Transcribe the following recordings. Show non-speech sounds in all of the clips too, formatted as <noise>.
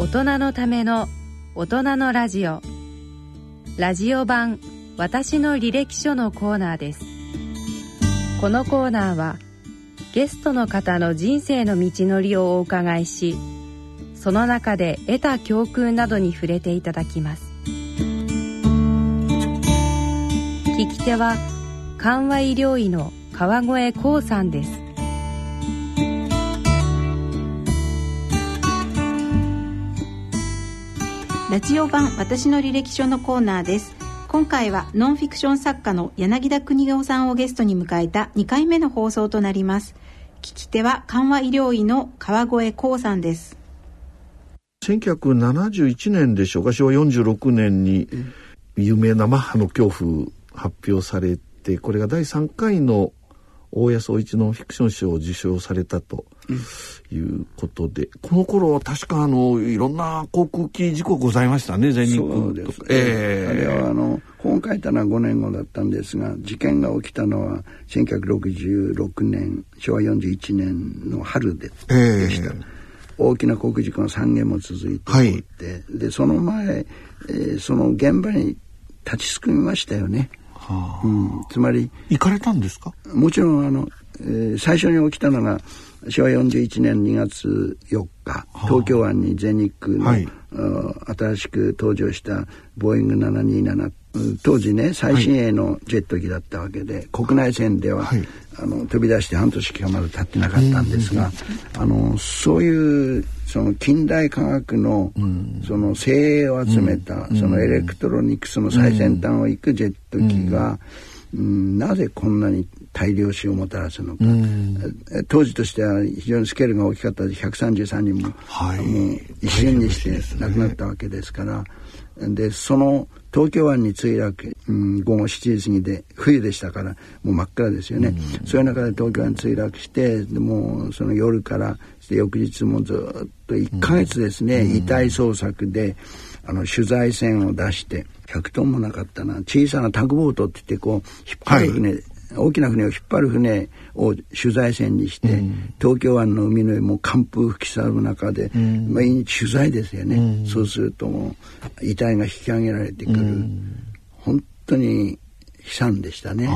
大人のための大人のラジオ。ラジオ版私の履歴書のコーナーです。このコーナーはゲストの方の人生の道のりをお伺いしその中で得た教訓などに触れていただきます。聞き手は緩和医療医の川越光さんです。ラジオ版私の履歴書のコーナーです。今回はノンフィクション作家の柳田邦夫さんをゲストに迎えた2回目の放送となります。聞き手は緩和医療医の川越光さんです。1971年でしょうか？昭和46年に有名なマッハの恐怖発表されてこれが第3回の大谷総一ノンフィクション賞を受賞されたということで、うん、この頃確かあのいろんな航空機事故ございましたね全日空とか、えー、あれはあの本書いたのは5年後だったんですが事件が起きたのは1966年昭和41年の春で,、えー、でした。大きな航空事故が3件も続いてはい、でその前、えー、その現場に立ちすくみましたよね。はあ、うん、つまり行かれたんですか？もちろんあの、えー、最初に起きたのが昭和41年2月4日、東京湾に全日空の、はい、新しく登場したボーイング727当時ね最新鋭のジェット機だったわけで、はい、国内線では、はい、あの飛び出して半年期間まだ経ってなかったんですが、あのそういうその近代科学の、その精鋭を集めた、そのエレクトロニクスの最先端を行くジェット機が、うん、なぜこんなに大量死をもたらすのか、当時としては非常にスケールが大きかったで133人も,、はい、もう一瞬にして亡くなったわけですから、でその東京湾に墜落、うん、午後7時過ぎで冬でしたからもう真っ暗ですよね、うん、そういう中で東京湾に墜落してでもその夜から翌日もずっと1か月ですね、うん、遺体捜索であの取材船を出して100トンもなかったな。小さなタグボートって言ってこう引っ張る船、はい大きな船を引っ張る船を取材船にして、うん、東京湾の海の上も寒風吹き去る中で、うん、毎日取材ですよね、うん、そうするともう遺体が引き上げられてくる、本当に悲惨でしたね。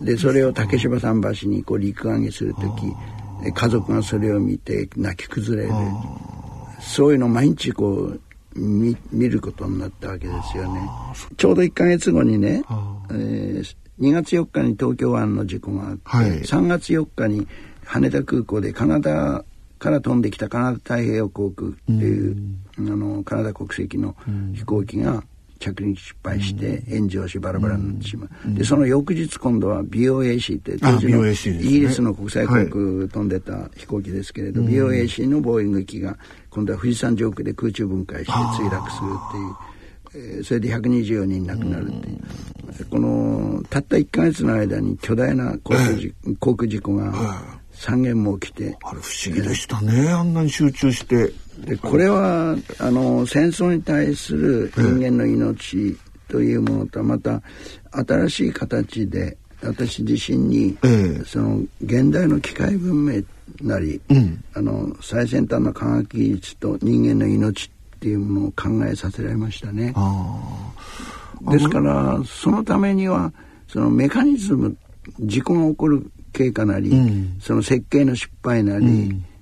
でそれを竹芝桟橋にこう陸揚げする時家族がそれを見て泣き崩れる。そういうのを毎日こう見見ることになったわけですよね。ちょうど1か月後にね、えー、2月4日に東京湾の事故があって、はい、3月4日に羽田空港でカナダから飛んできたカナダ太平洋航空っていう、あのカナダ国籍の飛行機が着陸失敗して炎上しバラバラになってしまう、でその翌日今度は BOAC って当時のイギリスの国際航空飛んでた飛行機ですけれど、BOAC のボーイング機が今度は富士山上空で空中分解して墜落するっていう。それで124人亡くなるっていう、このたった1か月の間に巨大な航空事,、航空事故が3件も起きて、あれ不思議でしたねあんなに集中して。でこれはあの戦争に対する人間の命というものとまた新しい形で私自身に、その現代の機械文明なり、うん、あの最先端の科学技術と人間の命っていうものを考えさせられましたね。ですからそのためにはそのメカニズム事故が起こる経過なり、うん、その設計の失敗なり、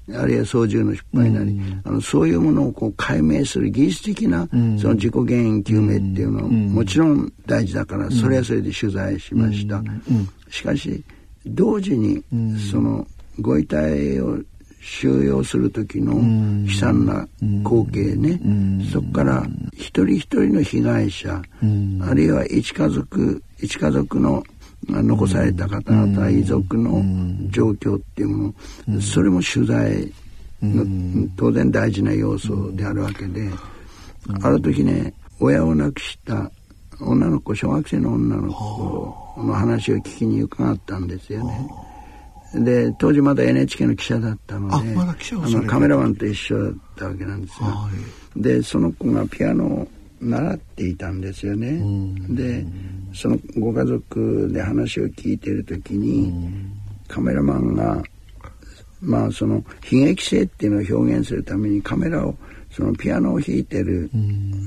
うん、あるいは操縦の失敗なり、うん、あのそういうものをこう解明する技術的な、その事故原因究明っていうのは、もちろん大事だからそれはそれで取材しました。しかし同時にそのご遺体を収容する時の悲惨な光景ね、そこから一人一人の被害者、あるいは一家族一家族の残された方々、遺族の状況っていうもの、それも取材の当然大事な要素であるわけで、ある時ね親を亡くした女の子小学生の女の子の話を聞きに伺ったんですよね。で当時まだ NHK の記者だったのでま、あのカメラマンと一緒だったわけなんですがでその子がピアノを習っていたんですよね。でそのご家族で話を聞いてる時にカメラマンがまあその悲劇性っていうのを表現するためにカメラをそのピアノを弾いてる、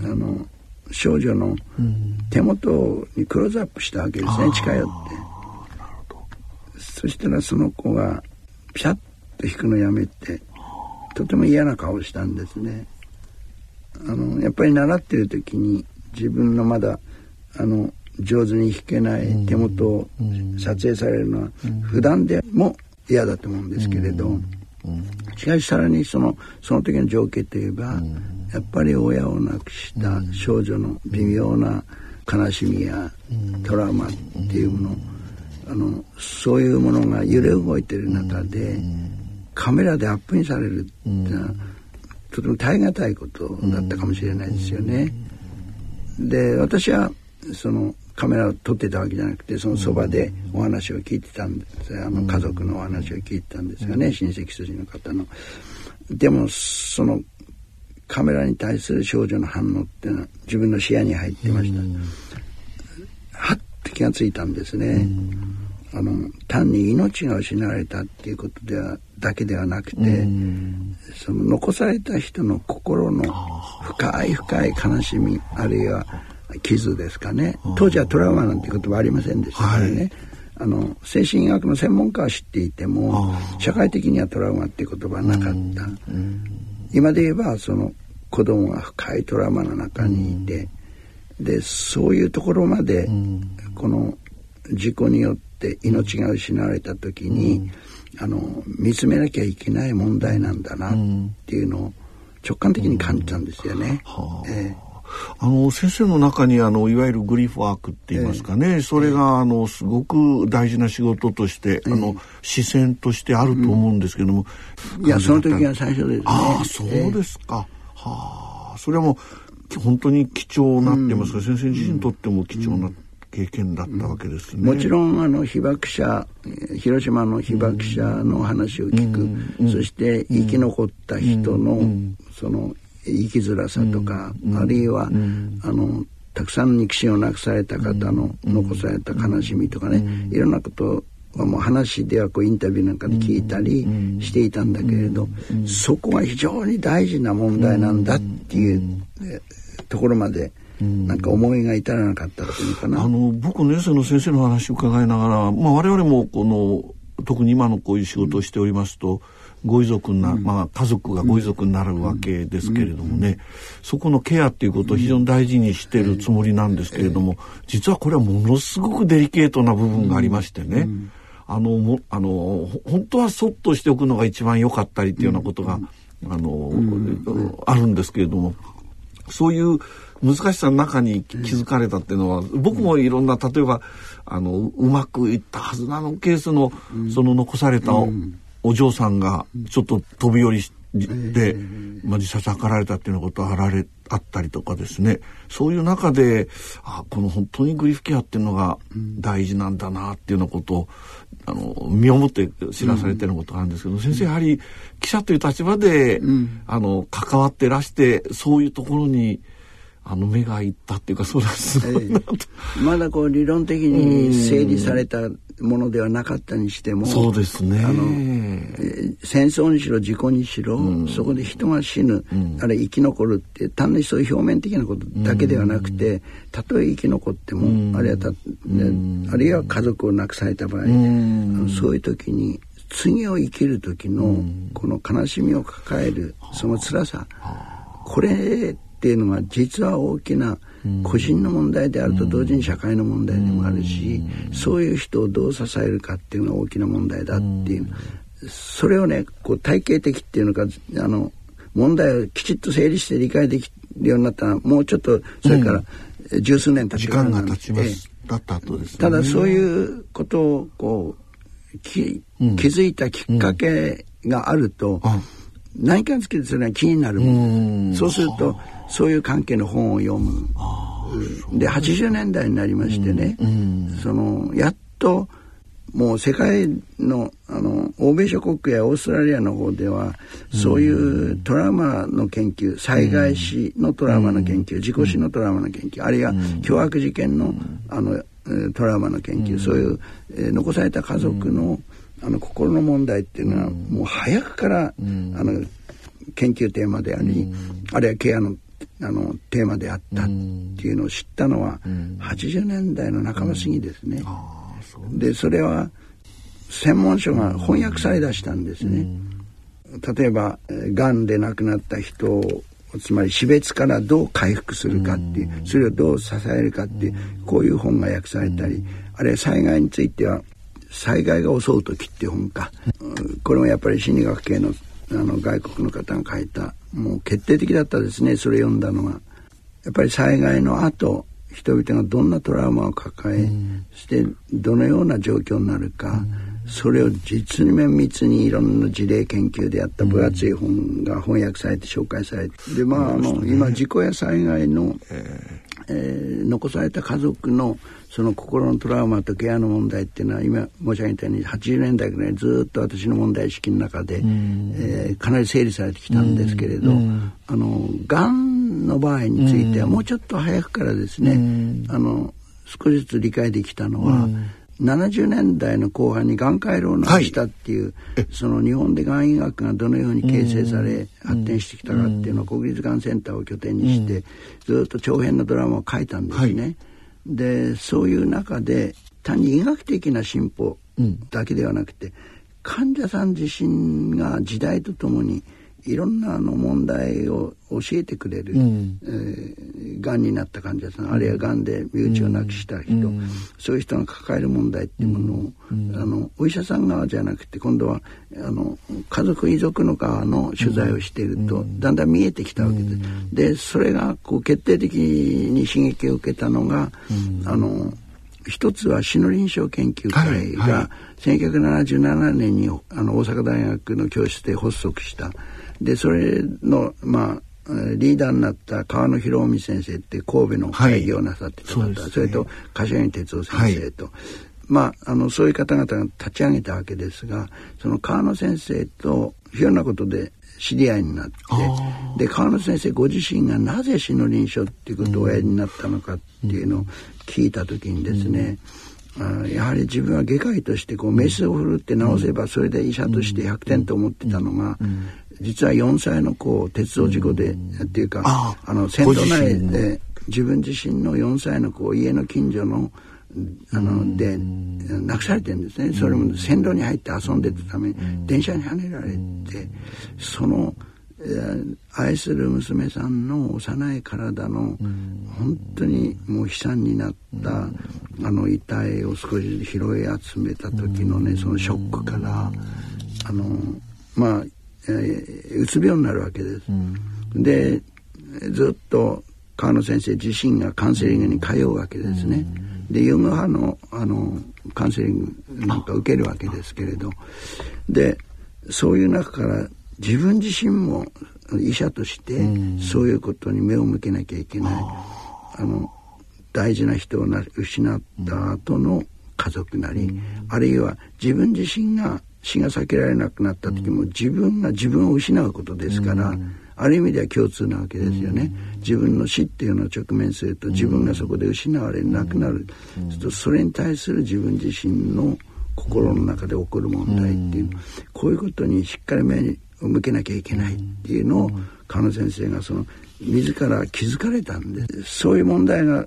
あの少女の手元にクローズアップしたわけですね近寄ってそしたらその子がピシャッと弾くのやめてとても嫌な顔したんですね。あのやっぱり習ってる時に自分のまだあの上手に弾けない手元を撮影されるのは普段でも嫌だと思うんですけれどしかしさらにそのその時の情景といえばやっぱり親を亡くした少女の微妙な悲しみやトラウマっていうものあのそういうものが揺れ動いてる中でカメラでアップにされるっていうのはとても耐え難いことだったかもしれないですよね。で私はそのカメラを撮ってたわけじゃなくてそのそばでお話を聞いてたんですあの家族のお話を聞いてたんですがね親戚筋の方の。でもそのカメラに対する少女の反応っていうのは自分の視野に入ってました。気がついたんですね。あの単に命が失われたっていうことではだけではなくてその残された人の心の深い深い悲しみあるいは傷ですかね。当時はトラウマなんて言葉はありませんでしたからね、はい、あの精神医学の専門家は知っていても社会的にはトラウマっていう言葉はなかった、今で言えばその子供が深いトラウマの中にいて、でそういうところまでこの事故によって命が失われた時に、あの見つめなきゃいけない問題なんだなっていうのを直感的に感じたんですよね。えーあの先生の中にあのいわゆるグリフワークって言いますかね、えそれがあのすごく大事な仕事として、えあの視線としてあると思うんですけども、うん、いやその時が最初ですね。ああそうですか、えはあ。それはもう本当に貴重なってますか、うん、先生自身にとっても貴重な経験だったわけですね。もちろんあの被爆者広島の被爆者の話を聞く、うん、そして生き残った人の、その生きづらさとか、あるいは、あのたくさんの肉親を亡くされた方の残された悲しみとかね、いろんなことはもう話ではこうインタビューなんかで聞いたりしていたんだけれど、そこが非常に大事な問題なんだっていう、ところまでなんか思いが至らなかったっていうかな。あの僕のエセの先生の話を伺いながら、まあ、我々もこの特に今のこういう仕事をしておりますと、ご遺族な、うん、まあ家族がご遺族になるわけですけれどもね、うん、そこのケアっていうことを非常に大事にしてるつもりなんですけれども、実はこれはものすごくデリケートな部分がありましてね、あのもあの本当はそっとしておくのが一番良かったりっていうようなことが、あの、あるんですけれどもそういう難しさの中に気づかれたっていうのは、僕もいろんな例えばあのうまくいったはずなのケースの、その残されたお嬢さんがちょっと飛び降りで、まあ、自殺図られたっていうようなことあられあったりとかですね。そういう中であこの本当にグリフケアっていうのが大事なんだなっていうようなことをあの身をもって知らされてることがあるんですけど、先生やはり記者という立場で、あの関わってらしてそういうところにあの目がいったっていうかそれはすごいなと、えまだこう理論的に整理されたものではなかったにしてもそうですね。あの、え戦争にしろ事故にしろ、うん、そこで人が死ぬ、うん、あるいは生き残るって単にそういう表面的なことだけではなくて、たとえ生き残っても、あるいはた、ね、あるいは家族を亡くされた場合、そういう時に次を生きる時のこの悲しみを抱えるその辛さこれっていうのは実は大きな個人の問題であると同時に社会の問題でもあるし、そういう人をどう支えるかっていうのが大きな問題だっていう、それをねこう体系的っていうのかあの問題をきちっと整理して理解できるようになったらもうちょっとそれから十数年経ってからなんで、時間が経ちます。だった後です、ね、ただそういうことをこうき気づいたきっかけがあると、何かにつけてそれが気になるそうするとそういう関係の本を読む。で80年代になりましてね、そのやっともう世界のあの欧米諸国やオーストラリアの方ではそういうトラウマの研究災害死のトラウマの研究事故死のトラウマの研究あるいは凶悪事件のあのトラウマの研究そういう、えー、残された家族のあの心の問題っていうのはもう早くからあの研究テーマであり、あるいはケアのあのテーマであったっていうのを知ったのは、80年代の半ば過ぎですね。でそれは専門書が翻訳されだしたんですね。例えばがんで亡くなった人をつまり死別からどう回復するかっていうそれをどう支えるかっていうこういう本が訳されたりあるいは災害については「災害が襲う時」っていう本か。これもやっぱり心理学系のあの外国の方が書いたもう決定的だったですねそれ読んだのが。やっぱり災害の後人々がどんなトラウマを抱え、してどのような状況になるか、それを実に綿密にいろんな事例研究でやった分厚い本が翻訳されて紹介されてでまああの今事故や災害の、えー、残された家族のその心のトラウマとケアの問題っていうのは今申し上げたように80年代ぐらいずっと私の問題意識の中で、えー、かなり整理されてきたんですけれど、あのがんの場合についてはもうちょっと早くからですね、あの少しずつ理解できたのは、70年代の後半にがん回路を治したっていう、はい、その日本でがん医学がどのように形成され発展してきたかっていうのを国立がんセンターを拠点にしてずっと長編のドラマを書いたんですね。はい、でそういう中で単に医学的な進歩だけではなくて、患者さん自身が時代とともにいろんなあの問題を教えてくれる、うん、えー、がんになった患者さんあるいはがん。で身内を亡くした人、うん、そういう人が抱える問題っていうものを、うん、あのお医者さん側じゃなくて今度はあの家族遺族の側の取材をしていると、だんだん見えてきたわけです。でそれがこう決定的に刺激を受けたのが、あの一つは死の臨床研究会が1977年にあの大阪大学の教室で発足したでそれのまあリーダーになった川野博臣先生って神戸の会議をなさってた方、はいそね、それと柏木哲夫先生と、はい、まああのそういう方々が立ち上げたわけですがその川野先生といろんなことで知り合いになってで川野先生ご自身がなぜ死の臨床っていうことをおやりになったのかっていうのを聞いた時にですね、うん、やはり自分は外科医としてこうメスを振るって治せばそれで医者として100点と思ってたのが、実は4歳の子を鉄道事故で、っていうかあの線路内で自分自身の4歳の子を家の近所のあので亡くされてるんですね。それも線路に入って遊んでたために電車にはねられてその、えー、愛する娘さんの幼い体の本当にもう悲惨になったあの遺体を少し拾い集めた時のねそのショックからあのまあえー、うつ病になるわけです。うん、でずっと川野先生自身がカウンセリングに通うわけですね。うん、でユング派のあのカウンセリングなんか受けるわけですけれどでそういう中から自分自身も医者としてそういうことに目を向けなきゃいけない。あの大事な人を失った後の家族なり、あるいは自分自身が死が避けられなくなった時も自分が自分を失うことですから、ある意味では共通なわけですよね。自分の死っていうのを直面すると自分がそこで失われなくなる。とそれに対する自分自身の心の中で起こる問題っていうこういうことにしっかり目を向けなきゃいけないっていうのを鹿野先生がその自ら気づかれたんでそういう問題が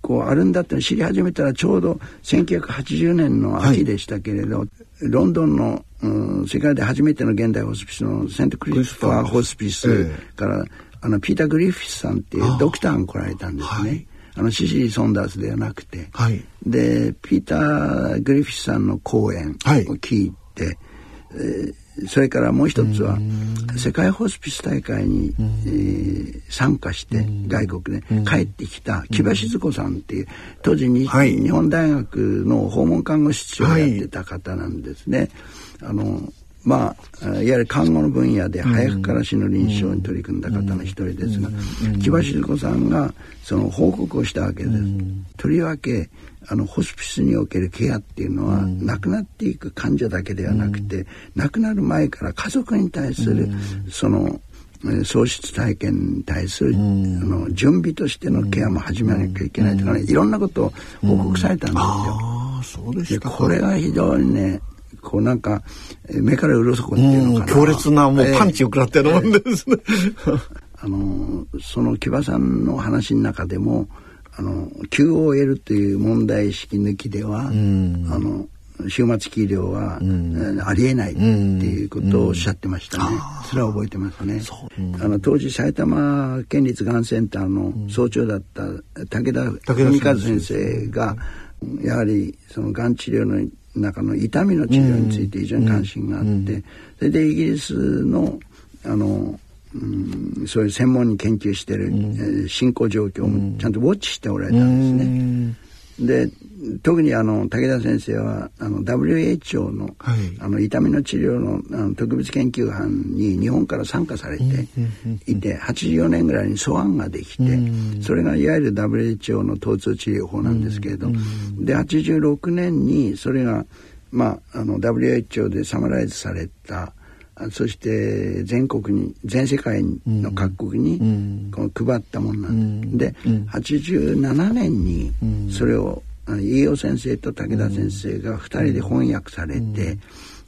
こうあるんだって知り始めたらちょうど1980年の秋でしたけれど、はい、ロンドンの、うん、世界で初めての現代ホスピスのセントクリスファーホスピス。から、あのピーター・グリフィスさんっていうドクターが来られたんですね。あのシシリー・ソンダースではなくて、はい、でピーター・グリフィスさんの講演を聞いて、はい、えーそれからもう一つは世界ホスピス大会に、えー、参加して外国で帰ってきた木場静子さんっていう当時に、はい、日本大学の訪問看護師長をやってた方なんですね。あのまあ、いわゆる看護の分野で早くから死の臨床に取り組んだ方の一人ですが、木場静子さんがその報告をしたわけです。とりわけあのホスピスにおけるケアっていうのは、うん、亡くなっていく患者だけではなくて、うん、亡くなる前から家族に対する、うん、その喪失体験に対する、あの準備としてのケアも始めなきゃいけないとかね、いろんなことを報告されたんですよ。あそうでしこれが非常にねこうなんか目から鱗っていうのかな。強烈なもうパンチを食らったようなもんですね、えー、あのその木場さんの話の中でもあの QOL という問題意識抜きでは、あの終末期医療は、うん、ありえないっていうことをおっしゃってましたね、うん、それは覚えてますね、あの当時埼玉県立がんセンターの総長だった武田文和先生がやはりそのがん治療の中の痛みの治療について非常に関心があって、それでイギリスのあのうん、そういう専門に研究してる、うん、えー、進行状況もちゃんとウォッチしておられたんですね。で特にあの武田先生はあの WHO のはい、あの痛みの治療のあの特別研究班に日本から参加されていて84年ぐらいに素案ができてそれがいわゆる WHO の疼痛治療法なんですけれどで86年にそれが、まあ、あの WHO でサマライズされたそして全国に全世界の各国にこの配ったものなんで,、で87年にそれを飯尾先生と武田先生が2人で翻訳されて、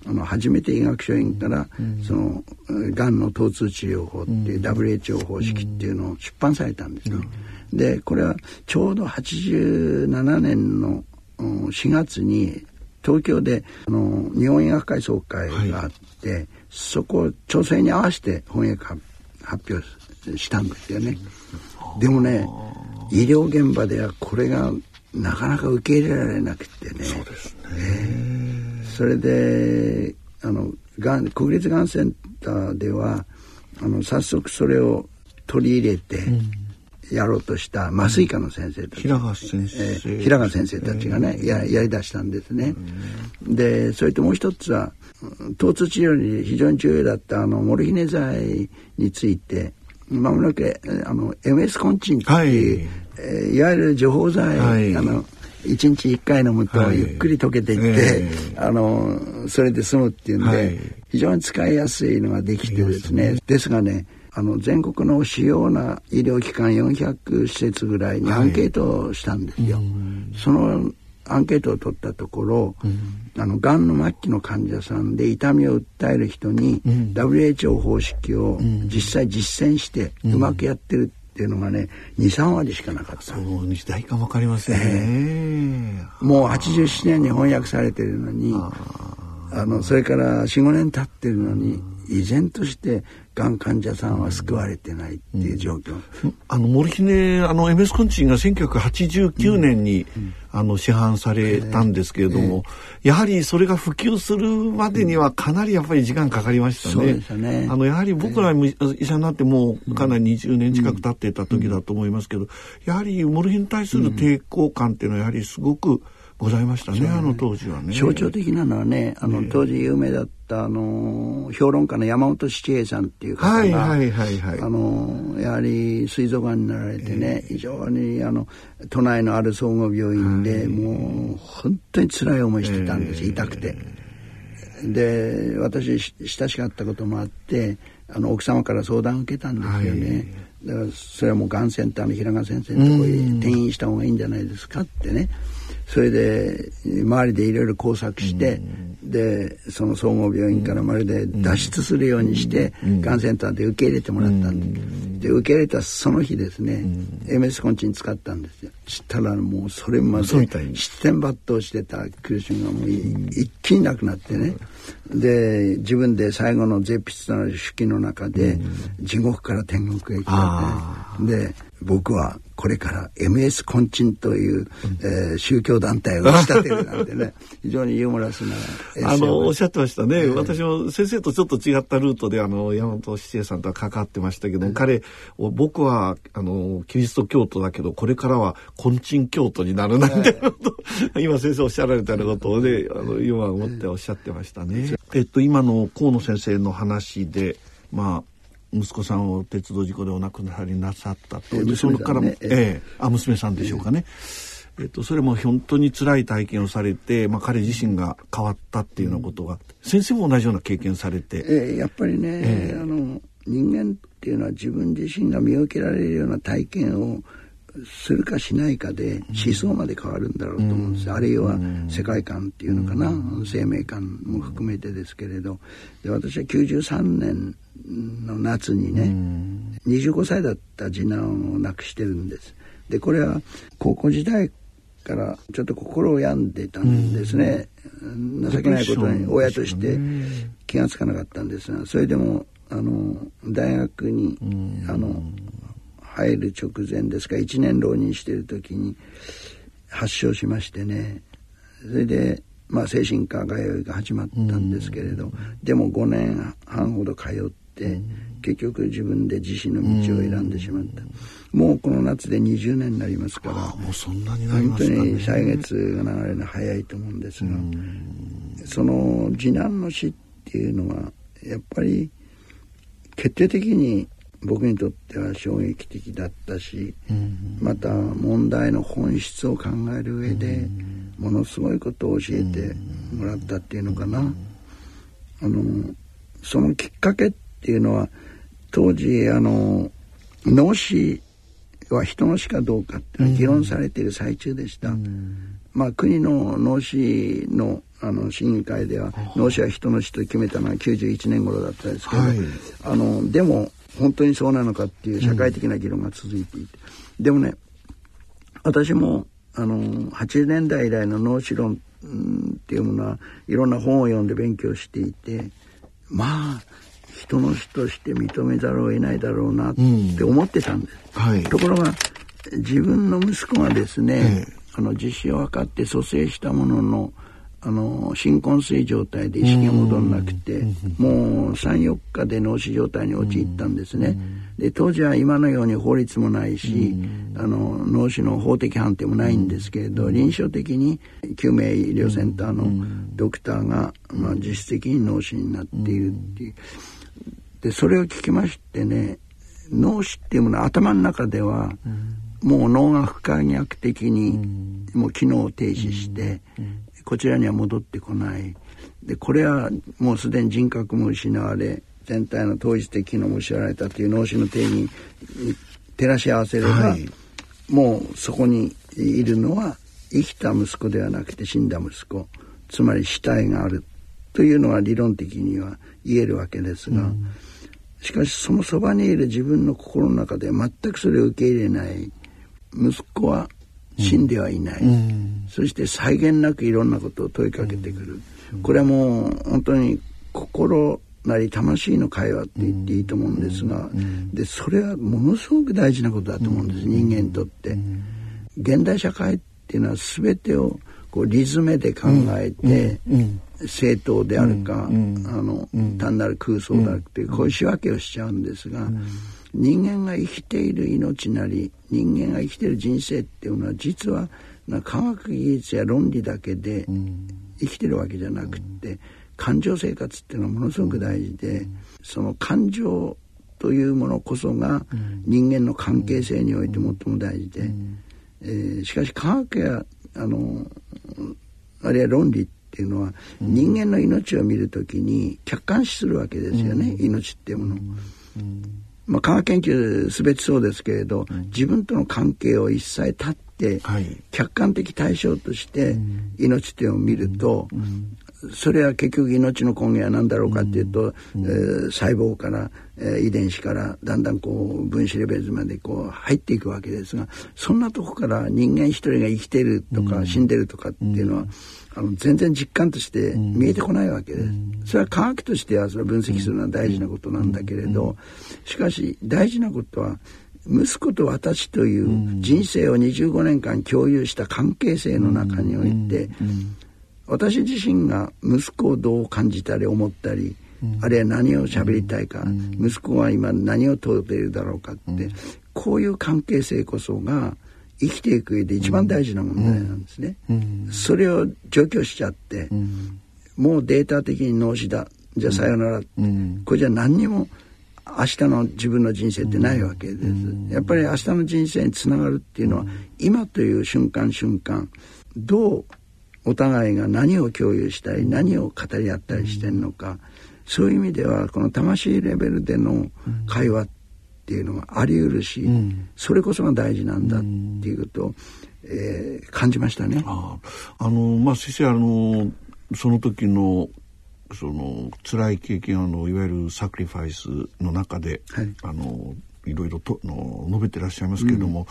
あの初めて医学書院から、そのがんの疼痛治療法っていう WHO 方式っていうのを出版されたんですね。でこれはちょうど87年の4月に東京であの日本医学会総会があって、はい、そこを調整に合わせて翻訳発表したんですよね。でもね医療現場ではこれがなかなか受け入れられなくてね。そうですね。えー、それであのがん国立がんセンターではあの早速それを取り入れて、やろうとした麻酔科の先生たち、平川先生、えー、平川先生たちがね、ややりだしたんですね。でそれともう一つは疼痛治療に非常に重要だったあのモルヒネ剤についてまもなくあの MS コンチンっていう、はい。えー、いわゆる除法剤、はい、あの1日1回飲むとゆっくり溶けていって、はいえ。ー、あのそれで済むっていうんで、はい、非常に使いやすいのができてですね。ですがねあの全国の主要な医療機関400施設ぐらいにアンケートをしたんですよ。そのアンケートを取ったところ、うん、あのがんの末期の患者さんで痛みを訴える人に、うん、WHO 方式を実際実践してうまくやってるっていうのがね23割しかなかった。そう時代か分かりませんね、えー、もう87年に翻訳されてるのにあのそれから45年経ってるのに依然としてがん患者さんは救われてないっていう状況、うん、あのモルヒネあの MS コンチンが1989年に、うん、あの市販されたんですけれども、えー、やはりそれが普及するまでにはかなりやっぱり時間かかりましたね。ね。あのやはり僕ら医者になってもうかなり20年近く経っていた時だと思いますけど、やはりモルヒネに対する抵抗感っていうのはやはりすごくございましたね、あの当時はね。象徴的なのはね、あの、当時有名だったあの評論家の山本七平さんっていう方が、はいはいはいはい、あのやはり膵臓がんになられてね、非常にあの都内のある総合病院で、もう本当に辛い思いしてたんです、痛くて。で私親しかったこともあってあの奥様から相談を受けたんですよね。だからそれはもうがんセンターの平川先生のところに転院した方がいいんじゃないですかってね。それで周りでいろいろ工作して、でその総合病院からまるで脱出するようにして、がんセンターで受け入れてもらったんで,、で受け入れたその日ですね、MS コンチン使ったんですよ。したらもうそれまで七点抜刀してた苦しみがもう一気になくなってね、で自分で最後の絶筆となる手記の中で、地獄から天国へ行ったってで僕はこれから MS コンチンという、えー、宗教団体を打ち立てるなんてね <laughs> 非常にユーモラスなあのおっしゃってましたね、えー、私も先生とちょっと違ったルートであの山本七恵さんとは関わってましたけど、えー、彼僕はあのキリスト教徒だけどこれからはコンチン教徒になるなんて、えー、今先生おっしゃられたようなことをねあの今思っておっしゃってましたね。えっと今の河野先生の話でまあ息子さんを鉄道事故でお亡くなりなさったと、えー、そのからも、ね、えー、あ娘さんでしょうかね、えー、えー、とそれも本当に辛い体験をされて、まあ、彼自身が変わったっていうようなことが、先生も同じような経験されて、えー、やっぱりね、えー、あの人間っていうのは自分自身が見受けられるような体験をするかしないかで思想まで変わるんだろうと思うんです、あるいは世界観っていうのかな、生命観も含めてですけれど。で私は93年の夏にね、25歳だった次男を亡くしてるんです。でこれは高校時代からちょっと心を病んでたんですね、情けないことに親として気が付かなかったんですがそれでもあの大学に、あの入る直前ですか1年浪人してる時に発症しましてね。それで、まあ、精神科通いが始まったんですけれど、でも5年半ほど通って、結局自分で自身の道を選んでしまった。もうこの夏で20年になりますからもうそんなになります、ね、本当に歳月が流れるの早いと思うんですがその次男の死っていうのはやっぱり決定的に僕にとっては衝撃的だったし、また問題の本質を考える上でものすごいことを教えてもらったっていうのかな。あのそのきっかけっていうのは当時あの脳死は人の死かどうかって議論されている最中でした。まあ国の脳死のあの審議会では脳死は人の死と決めたのは91年頃だったんですけど、はい、あのでも本当にそうなのかっていう社会的な議論が続いていて、うん、でもね私もあの80年代以来の脳死論、うん、っていうものはいろんな本を読んで勉強していてまあ人の死として認めざるを得ないだろうなって思ってたんです。うんはい、ところが自分の息子がですね、ええ、あの自死を図って蘇生したもののあの新昏睡状態で意識が戻らなくてもう34日で脳死状態に陥ったんですね。で当時は今のように法律もないしあの脳死の法的判定もないんですけれど臨床的に救命医療センターのドクターが、まあ、実質的に脳死になっているっていう。でそれを聞きましてね脳死っていうものは頭の中では、もう脳が不可逆的に、もう機能を停止して、こちらには戻ってこない。でこれはもうすでに人格も失われ全体の統一的機能も失われたという脳死の定義に照らし合わせれば、はい、もうそこにいるのは生きた息子ではなくて死んだ息子つまり死体があるというのは理論的には言えるわけですが、うん、しかしそのそばにいる自分の心の中で全くそれを受け入れない息子は死んではいない、うん、そして際限なくいろんなことを問いかけてくる、うん、これはもう本当に心なり魂の会話って言っていいと思うんですが、うん、でそれはものすごく大事なことだと思うんです、人間にとって。現代社会っていうのは全てをこうリズムで考えて、正当であるか、あの単なる空想であるっていうこういう仕分けをしちゃうんですが、人間が生きている命なり人間が生きている人生っていうのは実は科学技術や論理だけで生きてるわけじゃなくって感情生活っていうのはものすごく大事でその感情というものこそが人間の関係性において最も大事で、えー、しかし科学やあのあるいは論理っていうのは人間の命を見るときに客観視するわけですよね、命っていうもの。まあ、科学研究すべてそうですけれど、うん、自分との関係を一切断って、はい、客観的対象として命っていうのを見ると、うん、それは結局命の根源は何だろうかっていうと、うん。えー、細胞から、えー、遺伝子からだんだんこう分子レベルまでこう入っていくわけですがそんなとこから人間一人が生きてるとか、死んでるとかっていうのは、あの全然実感として見えてこないわけで。す。それは科学としてはそれを分析するのは大事なことなんだけれどしかし大事なことは息子と私という人生を25年間共有した関係性の中において私自身が息子をどう感じたり思ったりあるいは何を喋りたいか息子は今何を問うているだろうかってこういう関係性こそが生きていく上で一番大事な問題なんですね。それを除去しちゃって、もうデータ的に脳死だ。じゃあさよなら、これじゃ何にも明日の自分の人生ってないわけです。やっぱり明日の人生につながるっていうのは、今という瞬間瞬間どうお互いが何を共有したり何を語り合ったりしてるのか、そういう意味ではこの魂レベルでの会話ってっていうのがあり得るし、うん、それこそが大事なんだっていうことを、えー、感じましたね。ああ。のまあ先生あのその時のその辛い経験あのいわゆるサクリファイスの中で、はい、あのいろいろとの述べてらっしゃいますけれども、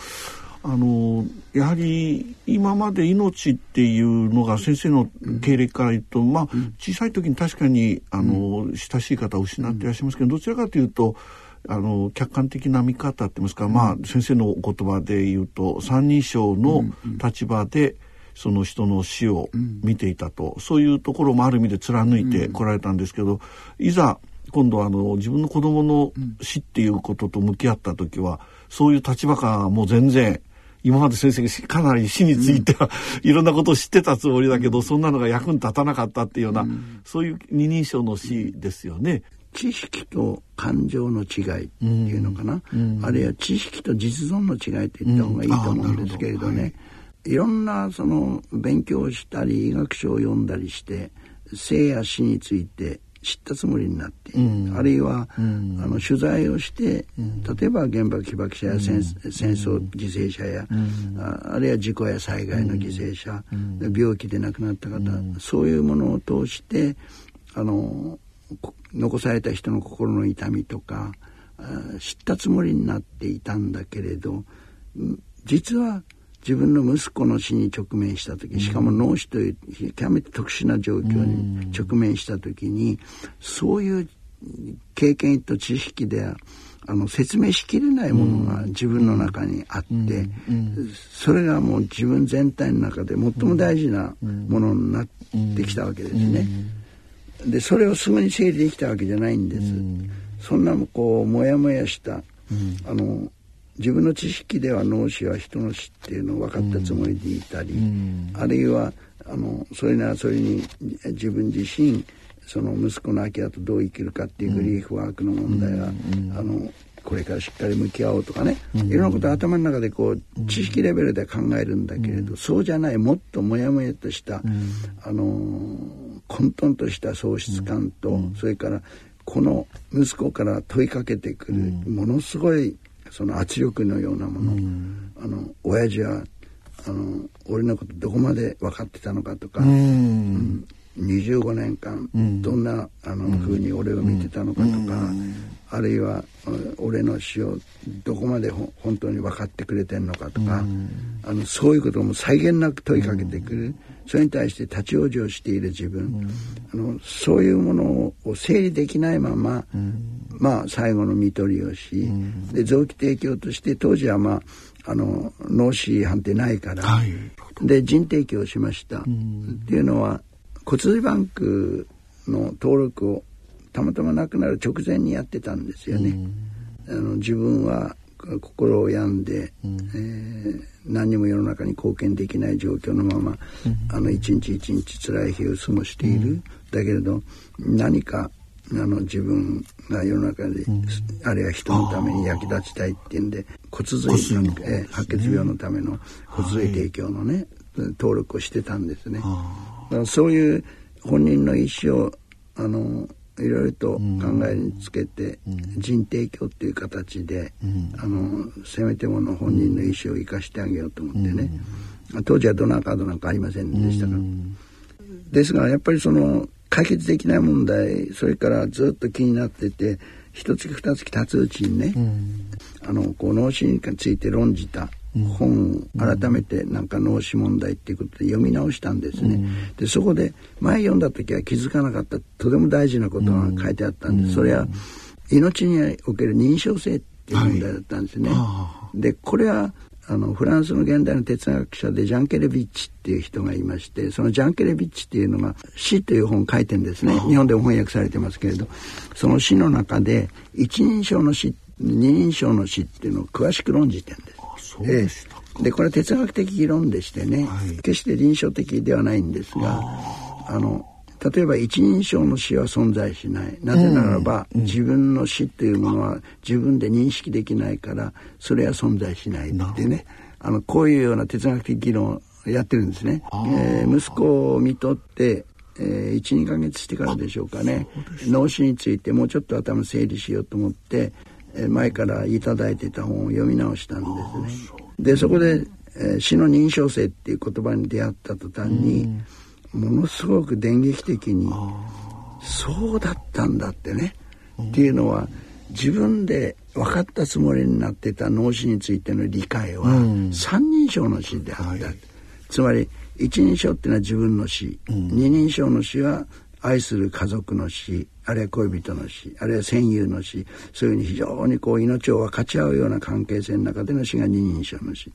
うん、あのやはり今まで命っていうのが先生の経歴から言うと、うん、まあ、小さい時に確かにあの、親しい方を失っていらっしゃいますけどどちらかというとあの客観的な見方って言いますか、まあ先生のお言葉で言うと三人称の立場で、その人の死を見ていたと、そういうところもある意味で貫いてこられたんですけど、いざ今度あの自分の子供の死っていうことと向き合った時はそういう立場感はもう全然今まで先生がかなり死については、いろんなことを知ってたつもりだけど、そんなのが役に立たなかったっていうような、そういう二人称の死ですよね。知識と感情の違いっていうのかな、あるいは知識と実存の違いって言った方がいいと思うんですけれどね、うんはい、いろんなその勉強したり医学書を読んだりして生や死について知ったつもりになって、うん、あるいは、うん、あの取材をして、うん、例えば原爆被爆者や戦,、戦争犠牲者や、ああるいは事故や災害の犠牲者、病気で亡くなった方、そういうものを通してあの残された人の心の痛みとか知ったつもりになっていたんだけれど実は自分の息子の死に直面した時しかも脳死という極めて特殊な状況に直面した時にそういう経験と知識であの説明しきれないものが自分の中にあって、それがもう自分全体の中で最も大事なものになってきたわけですね。でそれをすぐに整理できたわけじゃないんです。そんなこうモヤモヤした、あの自分の知識では脳死は人の死っていうのを分かったつもりでいたり、あるいはあのそれならそれに自分自身その息子の空き家とどう生きるかっていうグリーフワークの問題は、あのこれからしっかり向き合おうとかね、いろんなこと頭の中でこう知識レベルで考えるんだけれど、そうじゃないもっともやもやとした、あの混沌とした喪失感と、それからこの息子から問いかけてくる、ものすごいその圧力のようなもの、あの親父はあの俺のことどこまで分かってたのかとか、うん25年間どんなあの風に俺を見てたのかとか、あるいは俺の死をどこまで本当に分かってくれてんのかとか、あのそういうことも際限なく問いかけてくる、それに対して立ち往生している自分、あのそういうものを整理できないまま、まあ最後の看取りをし、で臓器提供として当時はまああの脳死判定ないから、はい、で腎提供しました、っていうのは骨髄バンクの登録をたまたま亡くなる直前にやってたんですよね。あの自分は心を病んで、うん、えー、何にも世の中に貢献できない状況のまま、うん、あの一日一日辛い日を過ごしている、うん、だけれど何かあの自分が世の中で、うん、あるいは人のために役立ちたいっていうんで骨髄、えー、白血病のための骨髄提供のね、はい、登録をしてたんですね。そういう本人の意思をあのいろいろと考えにつけて、人提供っていう形で、あのせめてもの本人の意思を生かしてあげようと思ってね、当時はドナーカードなんかありませんでしたから。ですがやっぱりその解決できない問題それからずっと気になってて一月二月経つうちにね、あのこう脳死について論じた本改めてなんか脳死問題っていうことで読み直したんですね。うん、でそこで前読んだ時は気づかなかったとても大事なことが書いてあったんです。それは命における認証性っていう問題だったんですね。はい、でこれはあのフランスの現代の哲学者でジャン・ケレビッチっていう人がいましてそのジャン・ケレビッチっていうのが「死」という本を書いてんですね日本でも翻訳されてますけれどその死の中で一人称の死二人称の死っていうのを詳しく論じてんです。そうでしたえでこれは哲学的議論でしてね、はい、決して臨床的ではないんですがあの例えば一人称の死は存在しない。なぜならば、うん、自分の死というものは自分で認識できないからそれは存在しないってね。あのこういうような哲学的議論をやってるんですね。えー、息子を見とってえー、12ヶ月してからでしょうかね。脳死についてもうちょっと頭整理しようと思って前から頂いてた本を読み直したんですね。でそこで、えー、死の認証性っていう言葉に出会った途端に、ものすごく電撃的にそうだったんだってね、っていうのは自分で分かったつもりになってた脳死についての理解は、三人称の死であった、はい、つまり一人称っていうのは自分の死、うん、二人称の死は愛する家族の死あるいは恋人の死あるいは戦友の死そういうふうに非常にこう命を分かち合うような関係性の中での死が二人称の死。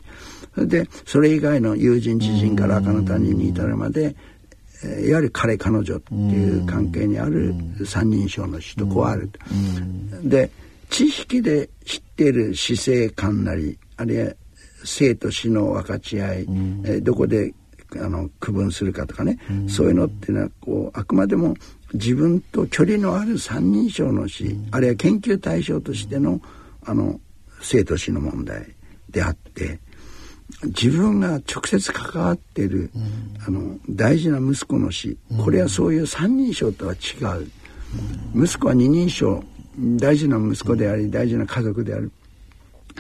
それでそれ以外の友人知人から赤の他人に至るまでいわゆる彼彼女っていう関係にある三人称の死とこうある。で知識で知っている死生観なりあるいは生と死の分かち合い、えどこであの区分するかとかね、うん、そういうのっていうのはこうあくまでも自分と距離のある三人称の死、うん、あるいは研究対象としてのあの生と死の問題であって自分が直接関わっている、うん、あの大事な息子の死これはそういう三人称とは違う、息子は二人称大事な息子であり大事な家族である。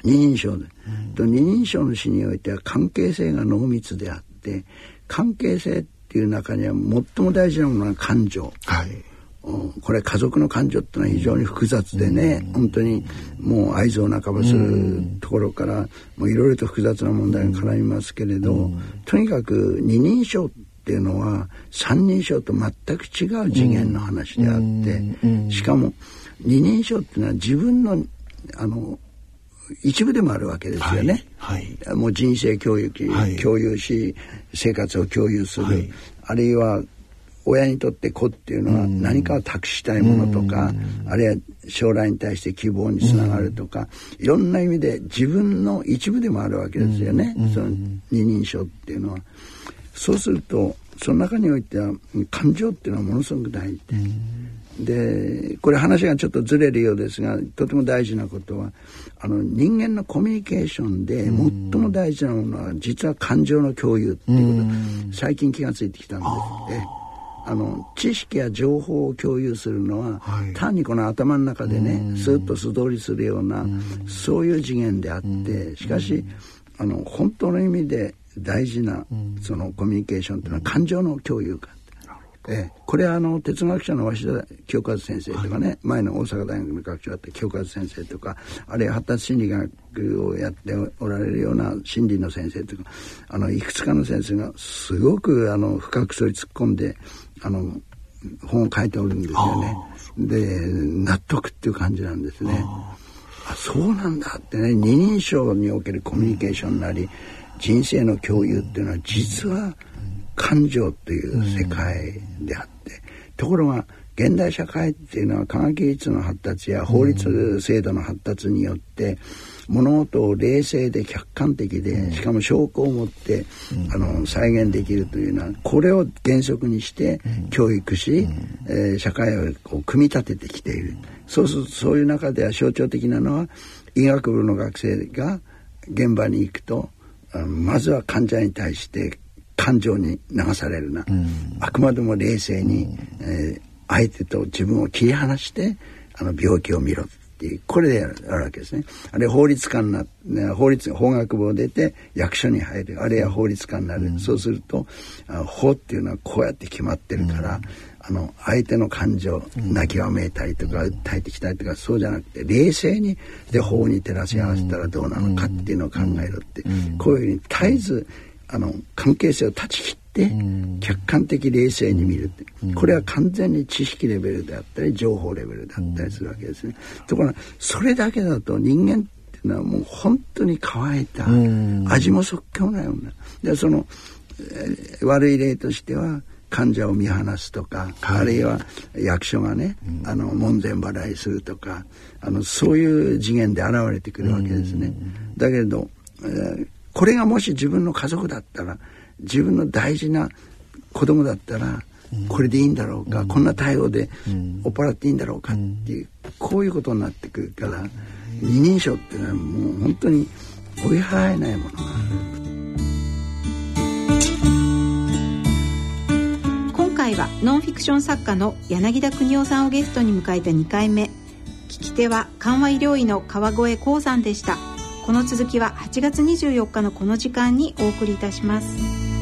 二人称で、と二人称の死においては関係性が濃密であってって関係性っていう中には最も大事なものは感情。はい。これ家族の感情ってのは非常に複雑でね、うん、本当にもう愛憎半ばするところから、もういろいろと複雑な問題が絡みますけれど、うん、とにかく二人称っていうのは三人称と全く違う次元の話であって、しかも二人称っていうのは自分のあの一部でもあるわけですよね。はい、はい、もう人生共有、はい、共有し生活を共有する、はい、あるいは親にとって子っていうのは何かを託したいものとか、あるいは将来に対して希望につながるとか、いろんな意味で自分の一部でもあるわけですよね、その二人称っていうのは。そうするとその中においては感情っていうのはものすごく大事で。でこれ話がちょっとずれるようですがとても大事なことはあの人間のコミュニケーションで最も大事なものは実は感情の共有っていうこと。最近気が付いてきたんです。あの知識や情報を共有するのは、はい、単にこの頭の中でねスーッと素通りするようなそういう次元であってしかしあの本当の意味で大事なそのコミュニケーションというのは感情の共有感えこれはあの哲学者の鷲田清和先生とかね、はい、前の大阪大学の学長だった清和先生とかあるいは発達心理学をやっておられるような心理の先生とかあのいくつかの先生がすごくあの深くそれ突っ込んであの本を書いておるんですよね。で納得っていう感じなんですね。あそうなんだってね二人称におけるコミュニケーションなり人生の共有っていうのは実は感情という世界であって、ところが現代社会っていうのは科学技術の発達や法律制度の発達によって物事を冷静で客観的でしかも証拠を持ってあの再現できるというのはこれを原則にして教育し、えー、社会をこう組み立ててきている。そうするとそういう中では象徴的なのは医学部の学生が現場に行くとまずは患者に対して感情に流されるな、うん、あくまでも冷静に、うん、えー、相手と自分を切り離してあの病気を見ろっていうこれでやるわけですね。あれ法律家になって法律法学部を出て役所に入る。あるいは法律家になる、うん、そうすると法っていうのはこうやって決まってるから、あの相手の感情泣きわめいたりとか訴えてきたりとかそうじゃなくて冷静にで法に照らし合わせたらどうなのかっていうのを考えろってこういうふうに絶えずあの関係性を断ち切って客観的冷静に見るって。これは完全に知識レベルであったり情報レベルであったりするわけですね。ところがそれだけだと人間っていうのはもう本当に乾いた味も即興なような。でその、えー、悪い例としては患者を見放すとか、はい、あるいは役所がね、うん、あの門前払いするとかあのそういう次元で現れてくるわけですね。だけれど、えーこれがもし自分の家族だったら自分の大事な子供だったらこれでいいんだろうか、うん、こんな対応で追っ払っていいんだろうかっていう、こういうことになってくるから二人称っていうのはもう本当に追い払えないものがある。今回はノンフィクション作家の柳田邦夫さんをゲストに迎えた2回目。聞聞き手は緩和医療医の川越光さんでしたこの続きは8月24日のこの時間にお送りいたします。